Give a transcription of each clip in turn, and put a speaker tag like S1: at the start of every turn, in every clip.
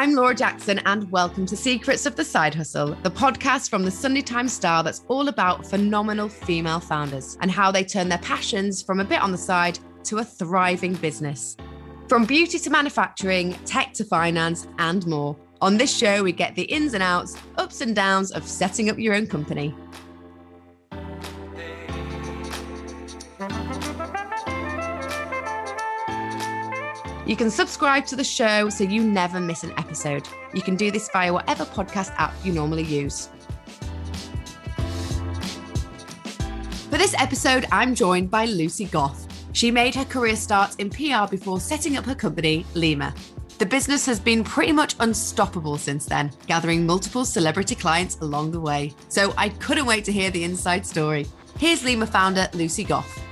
S1: I'm Laura Jackson, and welcome to Secrets of the Side Hustle, the podcast from the Sunday Times Star that's all about phenomenal female founders and how they turn their passions from a bit on the side to a thriving business. From beauty to manufacturing, tech to finance, and more. On this show, we get the ins and outs, ups and downs of setting up your own company. You can subscribe to the show so you never miss an episode. You can do this via whatever podcast app you normally use. For this episode, I'm joined by Lucy Goff. She made her career start in PR before setting up her company, Lyma. The business has been pretty much unstoppable since then, gathering multiple celebrity clients along the way. So I couldn't wait to hear the inside story. Here's Lyma founder Lucy Goff.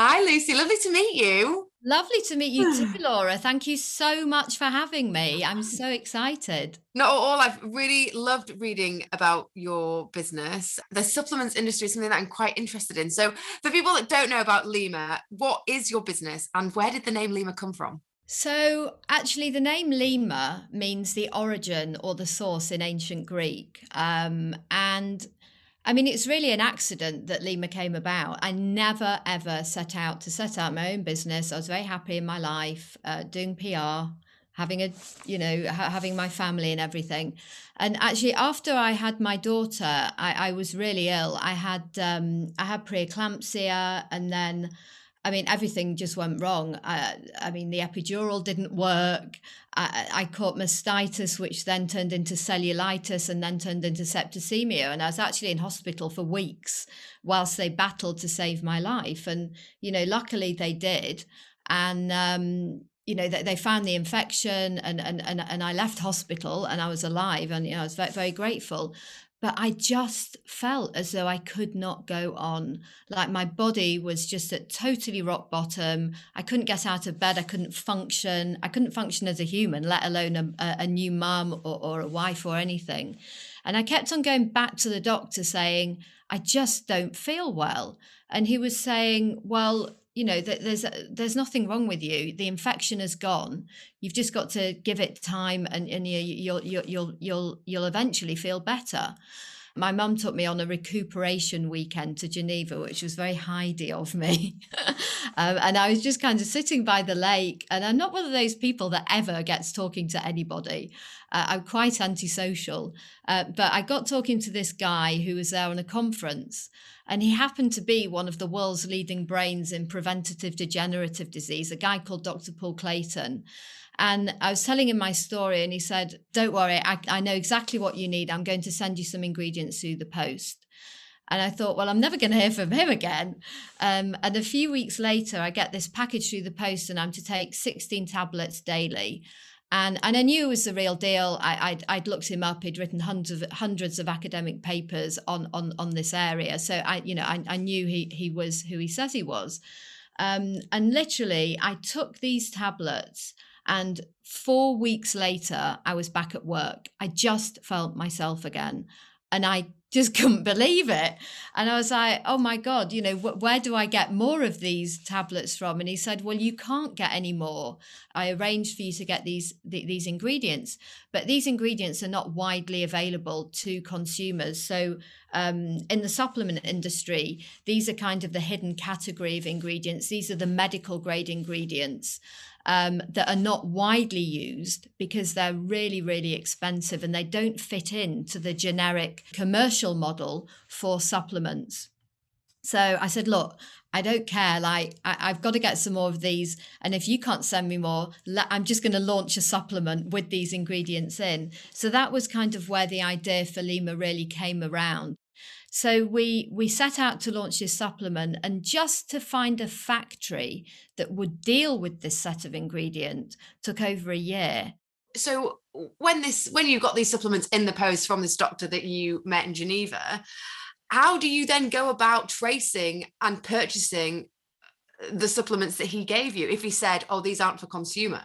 S1: Hi, Lucy. Lovely to meet you.
S2: Lovely to meet you too, Laura. Thank you so much for having me. I'm so excited.
S1: Not at all. I've really loved reading about your business. The supplements industry is something that I'm quite interested in. So, for people that don't know about Lyma, what is your business and where did the name Lyma come from?
S2: So, actually, the name Lyma means the origin or the source in ancient Greek. Um, and I mean, it's really an accident that Lyma came about. I never, ever set out to set up my own business. I was very happy in my life, uh, doing PR, having a, you know, ha- having my family and everything. And actually, after I had my daughter, I, I was really ill. I had, um, I had preeclampsia, and then I mean, everything just went wrong. I, I mean, the epidural didn't work. I, I, caught mastitis, which then turned into cellulitis and then turned into septicemia. And I was actually in hospital for weeks whilst they battled to save my life. And, you know, luckily they did. And, um, you know, they, they found the infection and, and, and, and I left hospital and I was alive. And, you know, I was very, very grateful but I just felt as though I could not go on. Like my body was just at totally rock bottom. I couldn't get out of bed. I couldn't function. I couldn't function as a human, let alone a, a new mum or, or a wife or anything. And I kept on going back to the doctor saying, I just don't feel well. And he was saying, Well, you know there's there's nothing wrong with you the infection is gone you've just got to give it time and, and you, you'll, you'll you'll you'll you'll eventually feel better my mum took me on a recuperation weekend to Geneva, which was very Heidi of me. um, and I was just kind of sitting by the lake. And I'm not one of those people that ever gets talking to anybody. Uh, I'm quite antisocial. Uh, but I got talking to this guy who was there on a conference. And he happened to be one of the world's leading brains in preventative degenerative disease, a guy called Dr. Paul Clayton. And I was telling him my story, and he said, Don't worry, I, I know exactly what you need. I'm going to send you some ingredients through the post. And I thought, well, I'm never going to hear from him again. Um, and a few weeks later, I get this package through the post, and I'm to take 16 tablets daily. And, and I knew it was the real deal. I, I'd, I'd looked him up. He'd written hundreds of, hundreds of academic papers on, on, on this area. So I, you know, I, I knew he, he was who he says he was. Um, and literally, I took these tablets and four weeks later, I was back at work. I just felt myself again. And I just couldn't believe it. And I was like, oh my God, you know, wh- where do I get more of these tablets from? And he said, well, you can't get any more. I arranged for you to get these th- these ingredients, but these ingredients are not widely available to consumers. So um, in the supplement industry, these are kind of the hidden category of ingredients. These are the medical grade ingredients um, that are not widely used because they're really, really expensive and they don't fit into the generic commercial model for supplements. So I said, look, I don't care. Like, I, have got to get some more of these. And if you can't send me more, I'm just going to launch a supplement with these ingredients in. So that was kind of where the idea for Lyma really came around. So we we set out to launch this supplement and just to find a factory that would deal with this set of ingredient took over a year.
S1: So when this when you got these supplements in the post from this doctor that you met in Geneva, how do you then go about tracing and purchasing uh, the supplements that he gave you if he said, "Oh, these aren't for consumer"?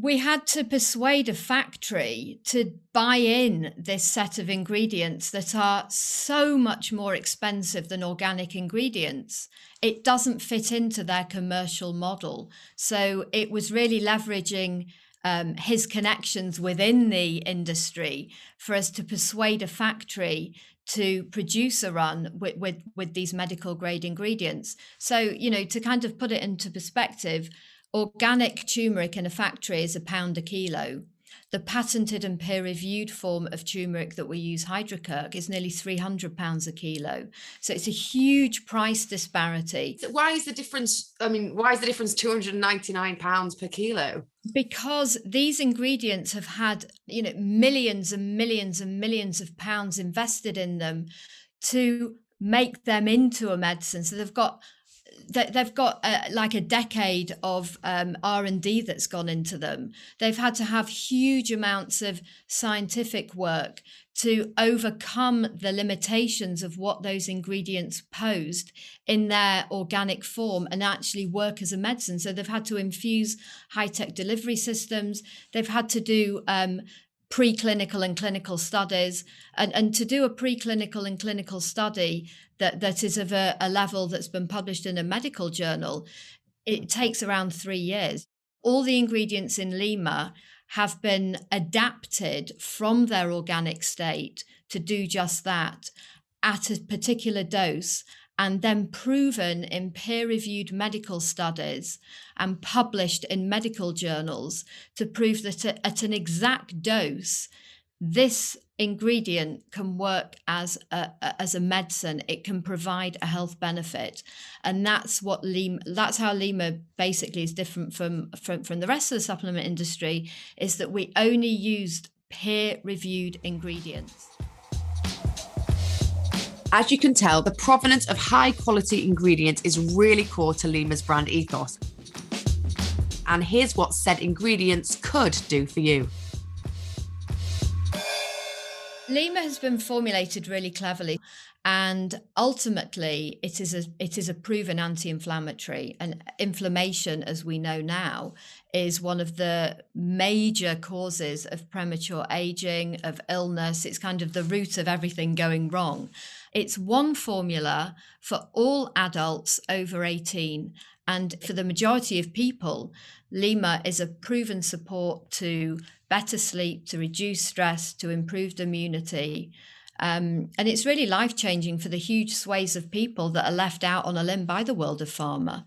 S2: We had to persuade a factory to buy in this set of ingredients that are so much more expensive than organic ingredients. It doesn't fit into their commercial model. So it was really leveraging um, his connections within the industry for us to persuade a factory to produce a run with, with, with these medical grade ingredients. So, you know, to kind of put it into perspective, Organic turmeric in a factory is a pound a kilo. The patented and peer reviewed form of turmeric that we use, Hydrocurc, is nearly £300 a kilo. So it's a huge price disparity.
S1: Why is the difference? I mean, why is the difference £299 per kilo?
S2: Because these ingredients have had, you know, millions and millions and millions of pounds invested in them to make them into a medicine. So they've got they've got a, like a decade of um, r&d that's gone into them. They've had to have huge amounts of scientific work to overcome the limitations of what those ingredients posed in their organic form and actually work as a medicine. So they've had to infuse high-tech delivery systems. They've had to do um, preclinical and clinical studies and, and to do a preclinical and clinical study that, that is of a, a level that's been published in a medical journal, it takes around three years. All the ingredients in Lyma have been adapted from their organic state to do just that at a particular dose and then proven in peer reviewed medical studies and published in medical journals to prove that at an exact dose, this ingredient can work as a, as a medicine. It can provide a health benefit. And that's what Lyma that's how Lyma basically is different from, from from the rest of the supplement industry is that we only used peer reviewed ingredients
S1: as you can tell, the provenance of high quality ingredients is really core to Lyma's brand ethos. And here's what said ingredients could do for you.
S2: Lyma has been formulated really cleverly and ultimately it is a it is a proven anti-inflammatory and inflammation as we know now is one of the major causes of premature aging of illness it's kind of the root of everything going wrong it's one formula for all adults over 18 and for the majority of people Lyma is a proven support to better sleep, to reduce stress, to improved immunity. Um, and it's really life changing for the huge swathes of people that are left out on a limb by the world of pharma.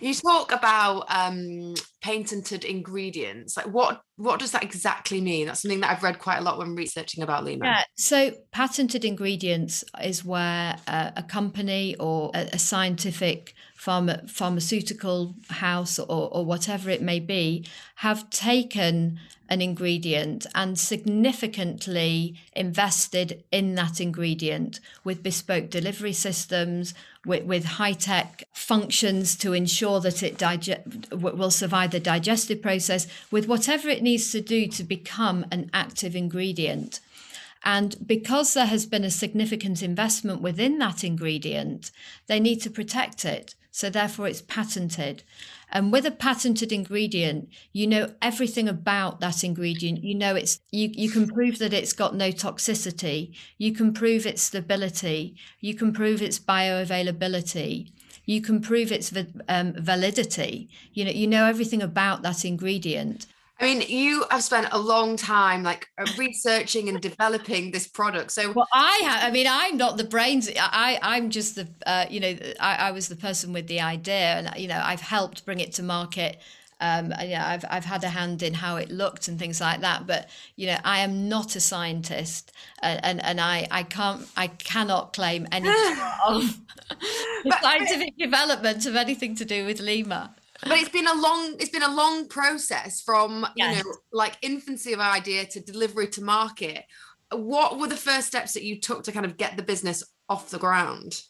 S1: You talk about um, patented ingredients. Like what what does that exactly mean? That's something that I've read quite a lot when researching about Lyma.
S2: Yeah. So patented ingredients is where a company or a, a scientific pharma, pharmaceutical house or, or whatever it may be have taken an ingredient and significantly invested in that ingredient with bespoke delivery systems, with, with high tech functions to ensure that it will survive the digestive process, with whatever it needs to do to become an active ingredient. And because there has been a significant investment within that ingredient, they need to protect it. So therefore, it's patented. And with a patented ingredient, you know everything about that ingredient. You know it's you, you can prove that it's got no toxicity. You can prove its stability. You can prove its bioavailability. You can prove its um, validity. You know you know everything about that ingredient.
S1: I mean, you have spent a long time like uh, researching and developing this product. So,
S2: well, I have. I mean, I'm not the brains. I, I'm just the, uh, you know, I, I was the person with the idea, and you know, I've helped bring it to market. Um, and, yeah, I've I've had a hand in how it looked and things like that. But you know, I am not a scientist, and and, and I I can't I cannot claim any scientific development of anything to do with Lyma
S1: but it's been a long it's been a long process from yes. you know like infancy of idea to delivery to market what were the first steps that you took to kind of get the business off the ground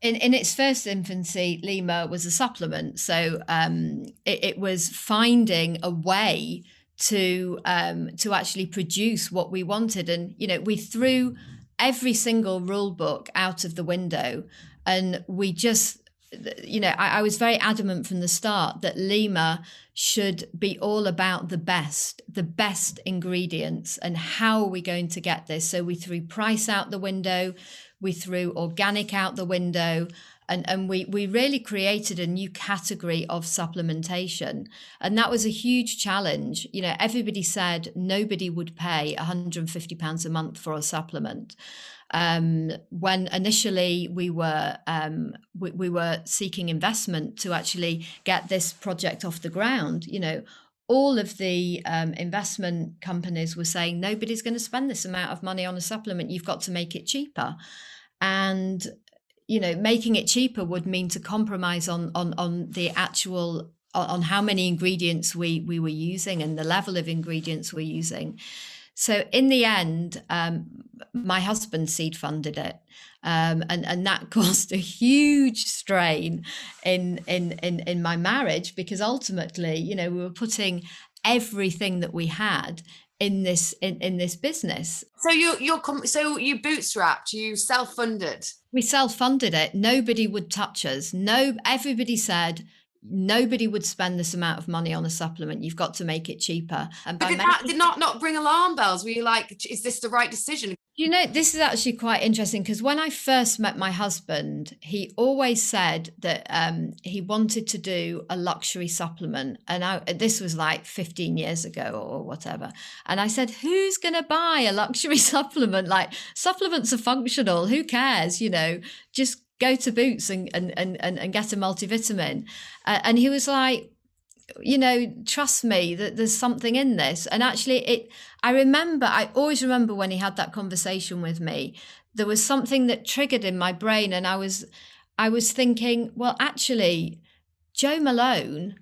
S2: in, in its first infancy, Lyma was a supplement. So um, it, it, was finding a way to um, to actually produce what we wanted. And, you know, we threw every single rule book out of the window and we just you know, I, I, was very adamant from the start that Lyma should be all about the best, the best ingredients, and how are we going to get this? So we threw price out the window, we threw organic out the window, and, and we, we really created a new category of supplementation. And that was a huge challenge. You know, everybody said nobody would pay £150 a month for a supplement um, when initially we were um, we, we were seeking investment to actually get this project off the ground, you know, all of the um, investment companies were saying nobody's going to spend this amount of money on a supplement. You've got to make it cheaper, and you know, making it cheaper would mean to compromise on on on the actual on how many ingredients we we were using and the level of ingredients we're using. So in the end, um, my husband seed funded it. Um, and and that caused a huge strain in, in in in my marriage because ultimately, you know, we were putting everything that we had in this in, in this business.
S1: So you you're so you bootstrapped, you self funded.
S2: We self funded it. Nobody would touch us. No, everybody said nobody would spend this amount of money on a supplement. You've got to make it cheaper.
S1: And but did, that, did not not bring alarm bells? Were you like, is this the right decision?
S2: You know, this is actually quite interesting because when I first met my husband, he always said that um, he wanted to do a luxury supplement. And I, this was like 15 years ago or whatever. And I said, Who's going to buy a luxury supplement? Like, supplements are functional. Who cares? You know, just go to Boots and and and, and get a multivitamin. Uh, and he was like, you know, trust me that there's something in this. And actually, it. I remember. I always remember when he had that conversation with me. There was something that triggered in my brain, and I was, I was thinking, well, actually, Jo Malone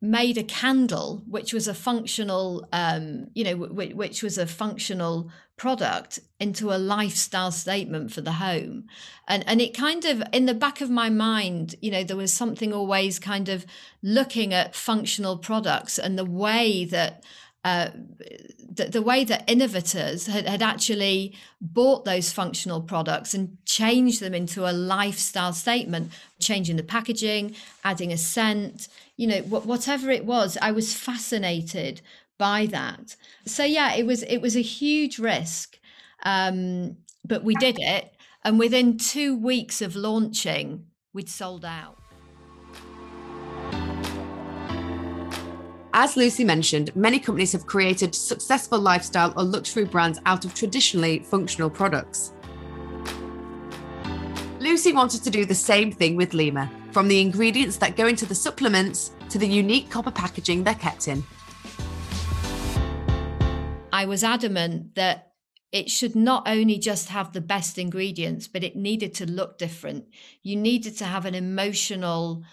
S2: made a candle which was a functional um, you know w- which was a functional product into a lifestyle statement for the home. And and it kind of in the back of my mind you know there was something always kind of looking at functional products and the way that uh, the, the, way that innovators had, had actually bought those functional products and changed them into a lifestyle statement, changing the packaging, adding a scent, you know, whatever it was, I was fascinated by that. So yeah, it was it was a huge risk, um, but we did it, and within two weeks of launching, we'd sold out.
S1: As Lucy mentioned, many companies have created successful lifestyle or luxury brands out of traditionally functional products. Lucy wanted to do the same thing with Lyma, from the ingredients that go into the supplements to the unique copper packaging they're kept in.
S2: I was adamant that it should not only just have the best ingredients, but it needed to look different. You needed to have an emotional,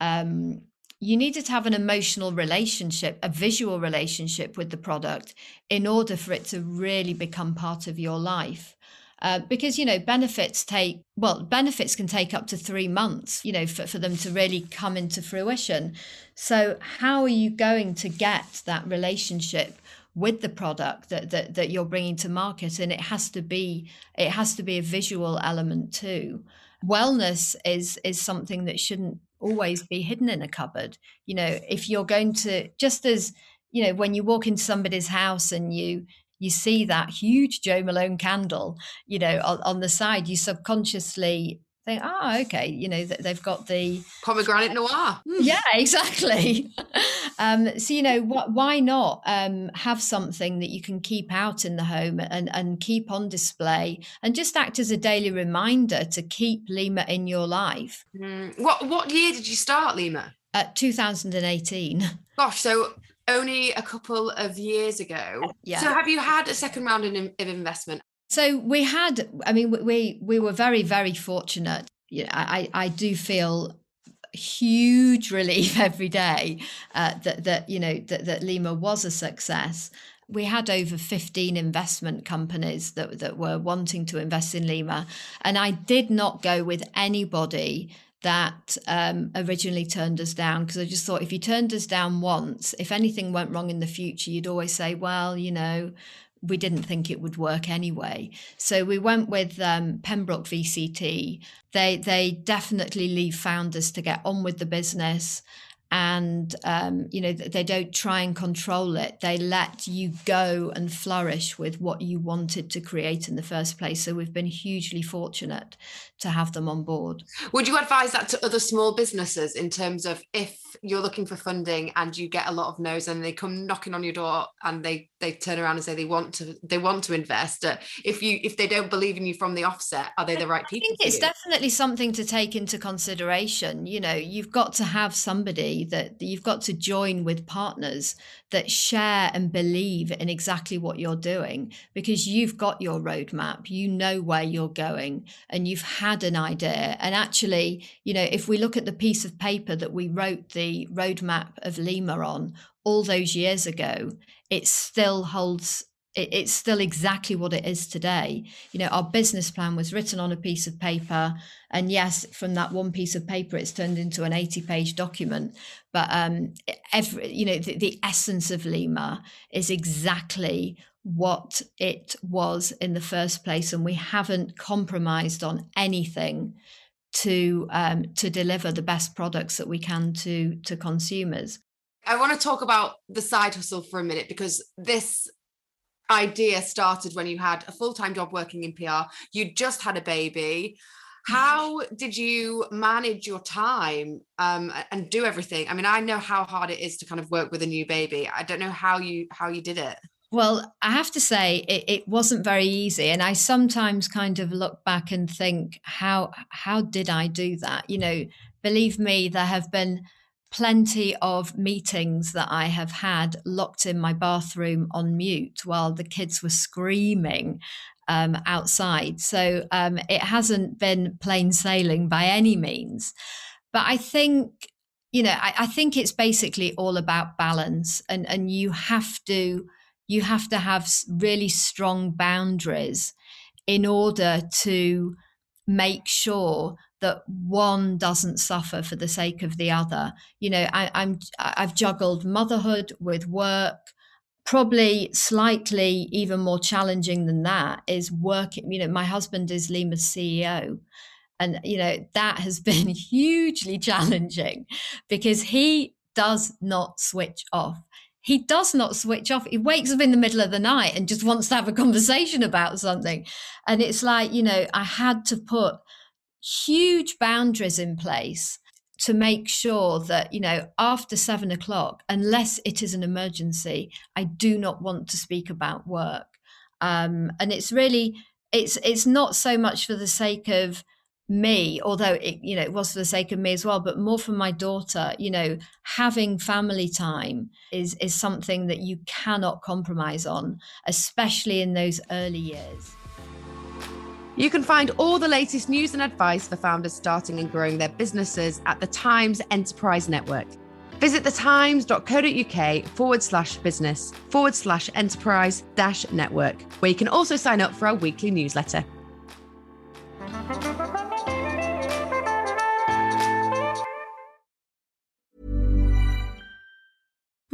S2: um, you needed to have an emotional relationship, a visual relationship with the product in order for it to really become part of your life. Uh, because you know benefits take well benefits can take up to three months you know for, for them to really come into fruition so how are you going to get that relationship with the product that, that that you're bringing to market and it has to be it has to be a visual element too wellness is is something that shouldn't always be hidden in a cupboard. You know, if you're going to, just as, you know, when you walk into somebody's house and you, you see that huge Jo Malone candle, you know, on, on the side, you subconsciously think, oh, okay, you know, they've got the
S1: pomegranate noir.
S2: Mm. Yeah, exactly. um, so, you know, wh- why not um, have something that you can keep out in the home and, and keep on display and just act as a daily reminder to keep Lyma in your life?
S1: Mm. What, what year did you start Lyma?
S2: At 2018.
S1: Gosh, so only a couple of years ago. Yeah. So have you had a second round of investment?
S2: So we had, I mean, we we were very very fortunate. You know, I I do feel huge relief every day uh, that that you know that, that Lyma was a success. We had over 15 investment companies that, that were wanting to invest in Lyma. And I did not go with anybody that um, originally turned us down because I just thought if you turned us down once, if anything went wrong in the future, you'd always say, well, you know, we didn't think it would work anyway. So we went with um, Pembroke VCT. They they definitely leave founders to get on with the business and um, you know they don't try and control it. They let you go and flourish with what you wanted to create in the first place. So we've been hugely fortunate to have them on board.
S1: Would you advise that to other small businesses in terms of if you're looking for funding and you get a lot of no's and they come knocking on your door and they they turn around and say they want to they want to invest uh, if you if they don't believe in you from the offset are they the right people
S2: i think it's definitely something to take into consideration. You know you've got to have somebody that you've got to join with partners that share and believe in exactly what you're doing because you've got your roadmap, you know where you're going, and you've had an idea. And actually, you know, if we look at the piece of paper that we wrote the roadmap of Lyma on all those years ago, it still holds it's still exactly what it is today. You know, our business plan was written on a piece of paper, and yes, from that one piece of paper, it's turned into an eighty-page document. But um, every, you know, the, the essence of Lyma is exactly what it was in the first place, and we haven't compromised on anything to um, to deliver the best products that we can to to consumers.
S1: I want to talk about the side hustle for a minute because this idea started when you had a full-time job working in PR, you just had a baby. How did you manage your time um, and do everything? I mean, I know how hard it is to kind of work with a new baby. I don't know how you how you did it.
S2: Well, I have to say it, it, wasn't very easy, and I sometimes kind of look back and think, how how did I do that? You know, believe me, there have been plenty of meetings that I have had locked in my bathroom on mute while the kids were screaming um, outside. So um, it hasn't been plain sailing by any means. But I think, you know, I, I think it's basically all about balance, and and you have to you have to have really strong boundaries in order to make sure that one doesn't suffer for the sake of the other. You know, I, I'm I've juggled motherhood with work. Probably slightly even more challenging than that is working. You know, my husband is Lyma's CEO. And, you know, that has been hugely challenging because he does not switch off he does not switch off. He wakes up in the middle of the night and just wants to have a conversation about something. And it's like, you know, I had to put huge boundaries in place to make sure that you know after seven o'clock unless it is an emergency i do not want to speak about work. Um, and it's really it's it's not so much for the sake of me although it you know it was for the sake of me as well but more for my daughter you know having family time is is something that you cannot compromise on especially in those early years
S1: you can find all the latest news and advice for founders starting and growing their businesses at the Times Enterprise Network. Visit thetimes.co.uk forward slash business forward slash enterprise dash network, where you can also sign up for our weekly newsletter.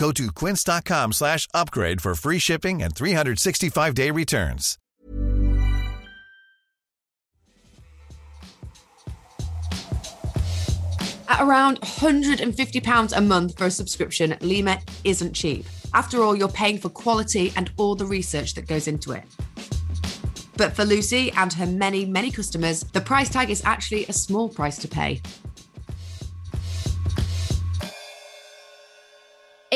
S3: Go to quince.com slash upgrade for free shipping and 365-day returns.
S1: At around £150 a month for a subscription, Lyma isn't cheap. After all, you're paying for quality and all the research that goes into it. But for Lucy and her many, many customers, the price tag is actually a small price to pay.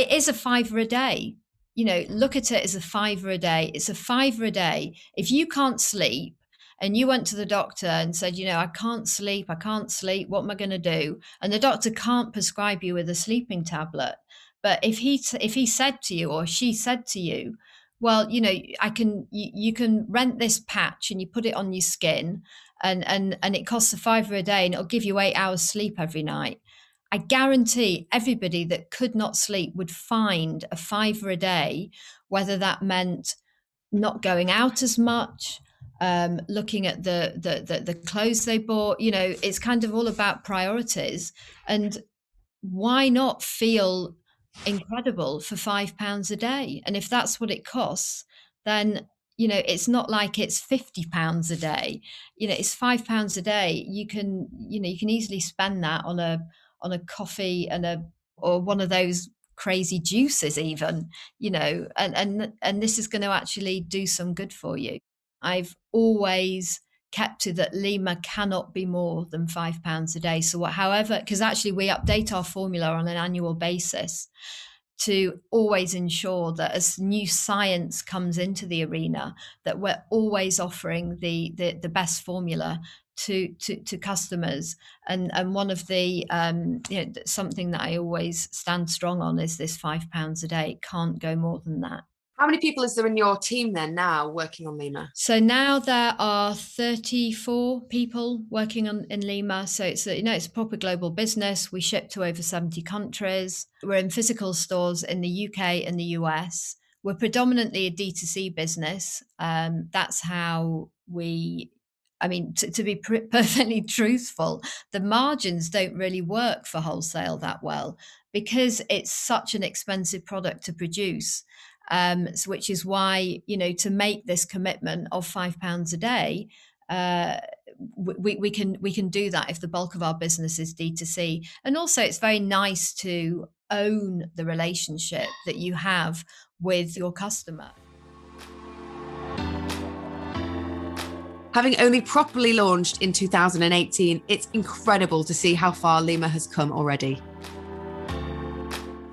S2: It is a fiver a day. You know, look at it as a fiver a day. It's a fiver a day. If you can't sleep, and you went to the doctor and said, you know, I can't sleep, I can't sleep, what am I going to do? And the doctor can't prescribe you with a sleeping tablet. But if he if he said to you or she said to you, well, you know, I can you, you can rent this patch and you put it on your skin and and and it costs a fiver a day and it'll give you 8 hours sleep every night. I guarantee everybody that could not sleep would find a fiver a day, whether that meant not going out as much, um, looking at the, the, the the clothes they bought. You know, it's kind of all about priorities, and why not feel incredible for five pounds a day? And if that's what it costs, then you know it's not like it's 50 pounds a day you know it's five pounds a day you can you know you can easily spend that on a on a coffee and a or one of those crazy juices even you know and and and this is going to actually do some good for you. I've always kept to that Lyma cannot be more than five pounds a day. So what, however because actually we update our formula on an annual basis to always ensure that as new science comes into the arena that we're always offering the the, the best formula to, to to customers. And and one of the um you know something that i always stand strong on is this five pounds a day. It can't go more than that.
S1: How many people is there in your team then now working on Lyma?
S2: So now there are 34 people working on in Lyma. So it's a, you know it's a proper global business. We ship to over 70 countries. We're in physical stores in the uk and the us we're predominantly a d2c business. Um, that's how we I mean, to, be pr- perfectly truthful, the margins don't really work for wholesale that well because it's such an expensive product to produce. Um, so which is why you know to make this commitment of five pounds a day, uh, we, we can we can do that if the bulk of our business is D2C. And also, it's very nice to own the relationship that you have with your customer.
S1: Having only properly launched in 2018, it's incredible to see how far Lyma has come already.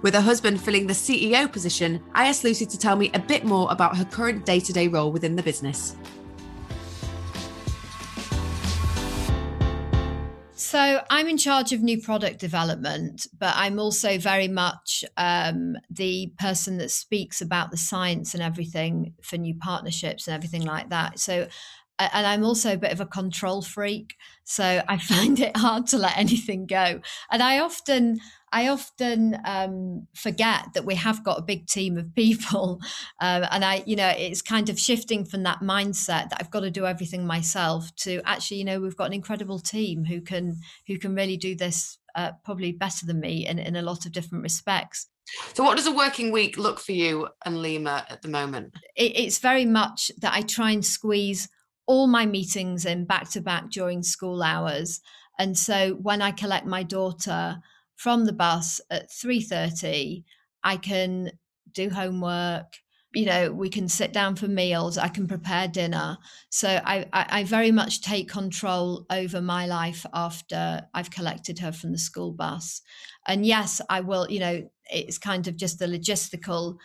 S1: With her husband filling the CEO position, I asked Lucy to tell me a bit more about her current day to day role within the business.
S2: So I'm in charge of new product development, but I'm also very much um, the person that speaks about the science and everything for new partnerships and everything like that. So and I'm also a bit of a control freak. So I find it hard to let anything go. And I often, I often um, forget that we have got a big team of people, um, and I, you know, it's kind of shifting from that mindset that I've got to do everything myself to actually, you know, we've got an incredible team who can who can really do this uh, probably better than me in in a lot of different respects.
S1: So, what does a working week look for you and Lyma at the moment?
S2: It, it's very much that I try and squeeze all my meetings in back to back during school hours. And so when I collect my daughter from the bus at 3:30, I can do homework, you know we can sit down for meals i can prepare dinner so I, I, I very much take control over my life after i've collected her from the school bus and yes i will you know it's kind of just the logistical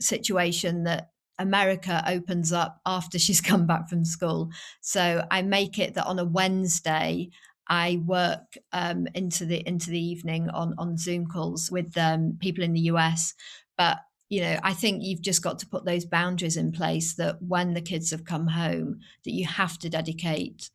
S2: situation that america opens up after she's come back from school. So i make it that on a wednesday I work um, into the into the evening on on Zoom calls with um, people in the US, but you know i think you've just got to put those boundaries in place that when the kids have come home that you have to dedicate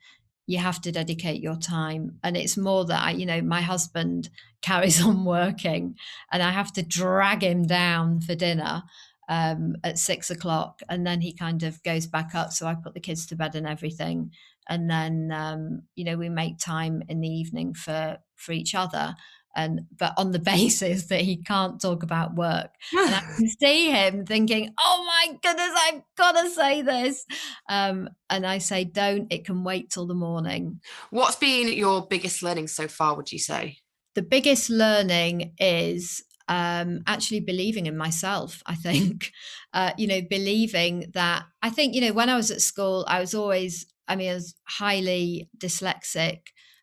S2: you have to dedicate your time. And it's more that i you know my husband carries on working and i have to drag him down for dinner um, at six o'clock and then he kind of goes back up. So i put the kids to bed and everything. And then um, you know we make time in the evening for for each other. And but on the basis that he can't talk about work. And i can see him thinking oh my goodness i've got to say this. Um, and i say don't it can wait till the morning.
S1: What's been your biggest learning so far would you say?
S2: The biggest learning is um, actually believing in myself i think. Uh, you know believing that i think you know when i was at school i was always i mean i was highly dyslexic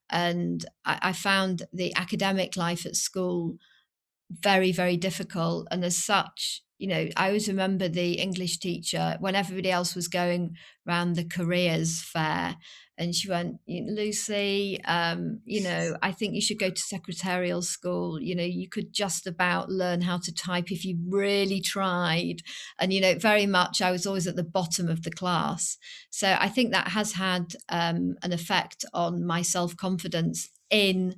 S2: and I, I found the academic life at school very, very difficult. And as such, you know, I always remember the English teacher when everybody else was going around the careers fair and she went lucy um, you know i think you should go to secretarial school you know you could just about learn how to type if you really tried and you know very much i was always at the bottom of the class so i think that has had um, an effect on my self-confidence in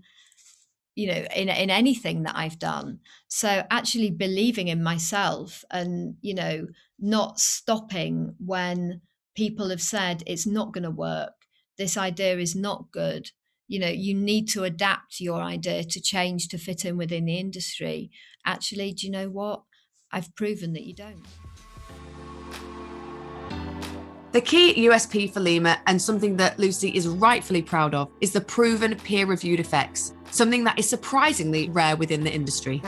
S2: you know in in anything that i've done. So actually believing in myself and you know not stopping when people have said it's not going to work. This idea is not good. You know you need to adapt your idea to change to fit in within the industry. Actually do you know what? I've proven that you don't.
S1: The key USP for Lyma and something that Lucy is rightfully proud of is the proven peer reviewed effects, something that is surprisingly rare within the industry.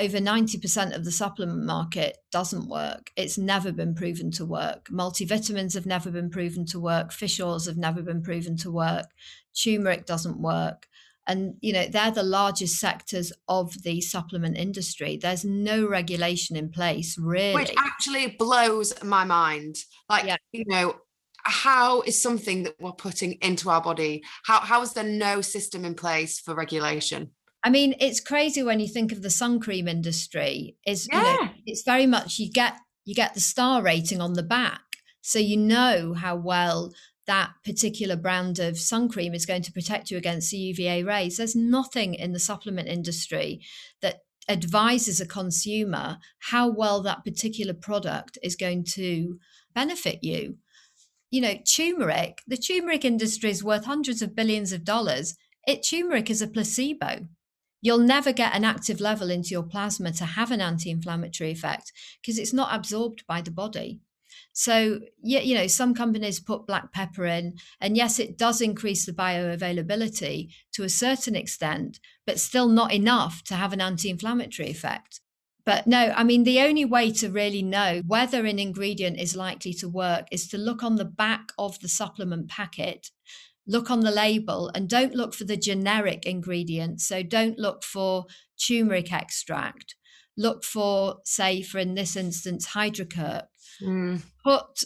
S2: over 90% of the supplement market doesn't work. It's never been proven to work. Multivitamins have never been proven to work. Fish oils have never been proven to work. Turmeric doesn't work. And, you know, they're the largest sectors of the supplement industry. There's no regulation in place, really.
S1: Which actually blows my mind. Like, yeah. you know, how is something that we're putting into our body, how, how is there no system in place for regulation?
S2: I mean, it's crazy when you think of the sun cream industry. Is yeah. you know, it's very much you get you get the star rating on the back, so you know how well that particular brand of sun cream is going to protect you against the UVA rays. There's nothing in the supplement industry that advises a consumer how well that particular product is going to benefit you. You know, turmeric, the turmeric industry is worth hundreds of billions of dollars. It turmeric is a placebo. You'll never get an active level into your plasma to have an anti-inflammatory effect because it's not absorbed by the body. So yeah you know some companies put black pepper in and yes it does increase the bioavailability to a certain extent but still not enough to have an anti-inflammatory effect but no, I mean, the only way to really know whether an ingredient is likely to work is to look on the back of the supplement packet look on the label and don't look for the generic ingredient. So don't look for turmeric extract. Look for, say, for in this instance, hydrocurc. Mm. Put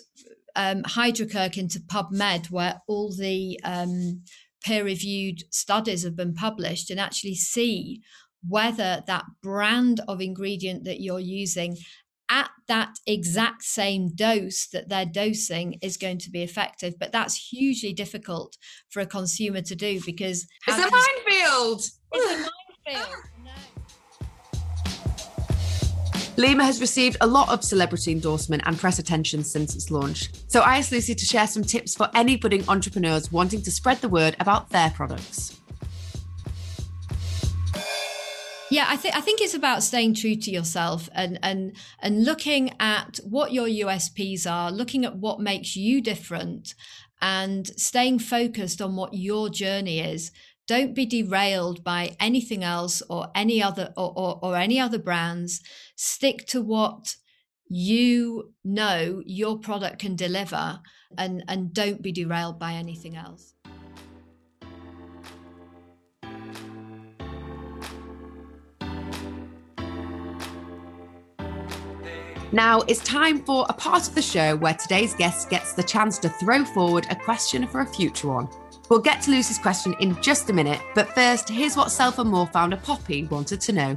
S2: um, hydrocurc into PubMed, where all the um, peer reviewed studies have been published, and actually see whether that brand of ingredient that you're using at that exact same dose that they're dosing is going to be effective. But that's hugely difficult for a consumer to do because
S1: it's a minefield.
S2: It's a minefield.
S1: Lyma has received a lot of celebrity endorsement and press attention since its launch. So I asked Lucy to share some tips for any budding entrepreneurs wanting to spread the word about their products.
S2: Yeah, I think I think it's about staying true to yourself and and and looking at what your USPs are, looking at what makes you different and staying focused on what your journey is. Don't be derailed by anything else or any other or, or, or any other brands. Stick to what you know your product can deliver and and don't be derailed by anything else.
S1: Now it's time for a part of the show where today's guest gets the chance to throw forward a question for a future one. We'll get to Lucy's question in just a minute, but first, here's what Self and More founder Poppy wanted to know.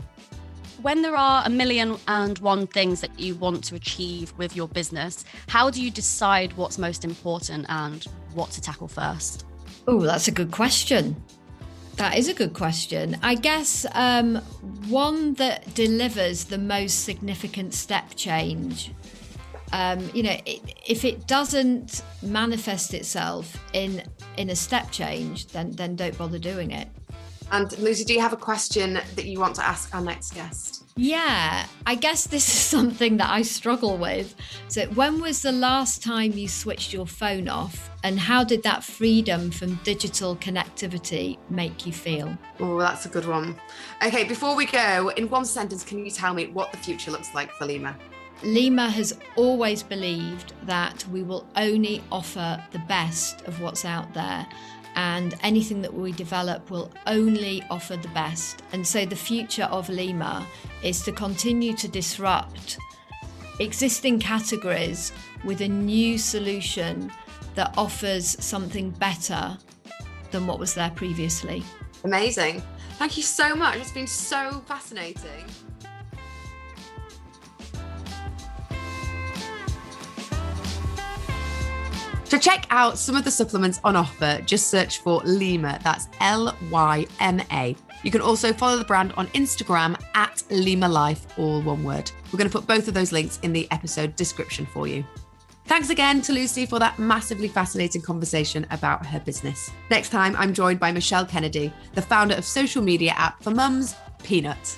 S4: When there are a million and one things that you want to achieve with your business, how do you decide what's most important and what to tackle first?
S2: Oh, that's a good question. That is a good question. I guess um, one that delivers the most significant step change. Um, you know, it, if it doesn't manifest itself in in a step change, then then don't bother doing it.
S1: And Lucy, do you have a question that you want to ask our next guest?
S2: Yeah, I guess this is something that I struggle with. So, when was the last time you switched your phone off, and how did that freedom from digital connectivity make you feel?
S1: Oh, that's a good one. Okay, before we go, in one sentence, can you tell me what the future looks like for Lyma?
S2: Lyma has always believed that we will only offer the best of what's out there and anything that we develop will only offer the best. And so the future of Lyma is to continue to disrupt existing categories with a new solution that offers something better than what was there previously.
S1: Amazing. Thank you so much. It's been so fascinating. To check out some of the supplements on offer, just search for Lyma. That's L Y M A. You can also follow the brand on Instagram at Lyma Life, all one word. We're going to put both of those links in the episode description for you. Thanks again to Lucy for that massively fascinating conversation about her business. Next time, I'm joined by Michelle Kennedy, the founder of social media app for mums, Peanuts.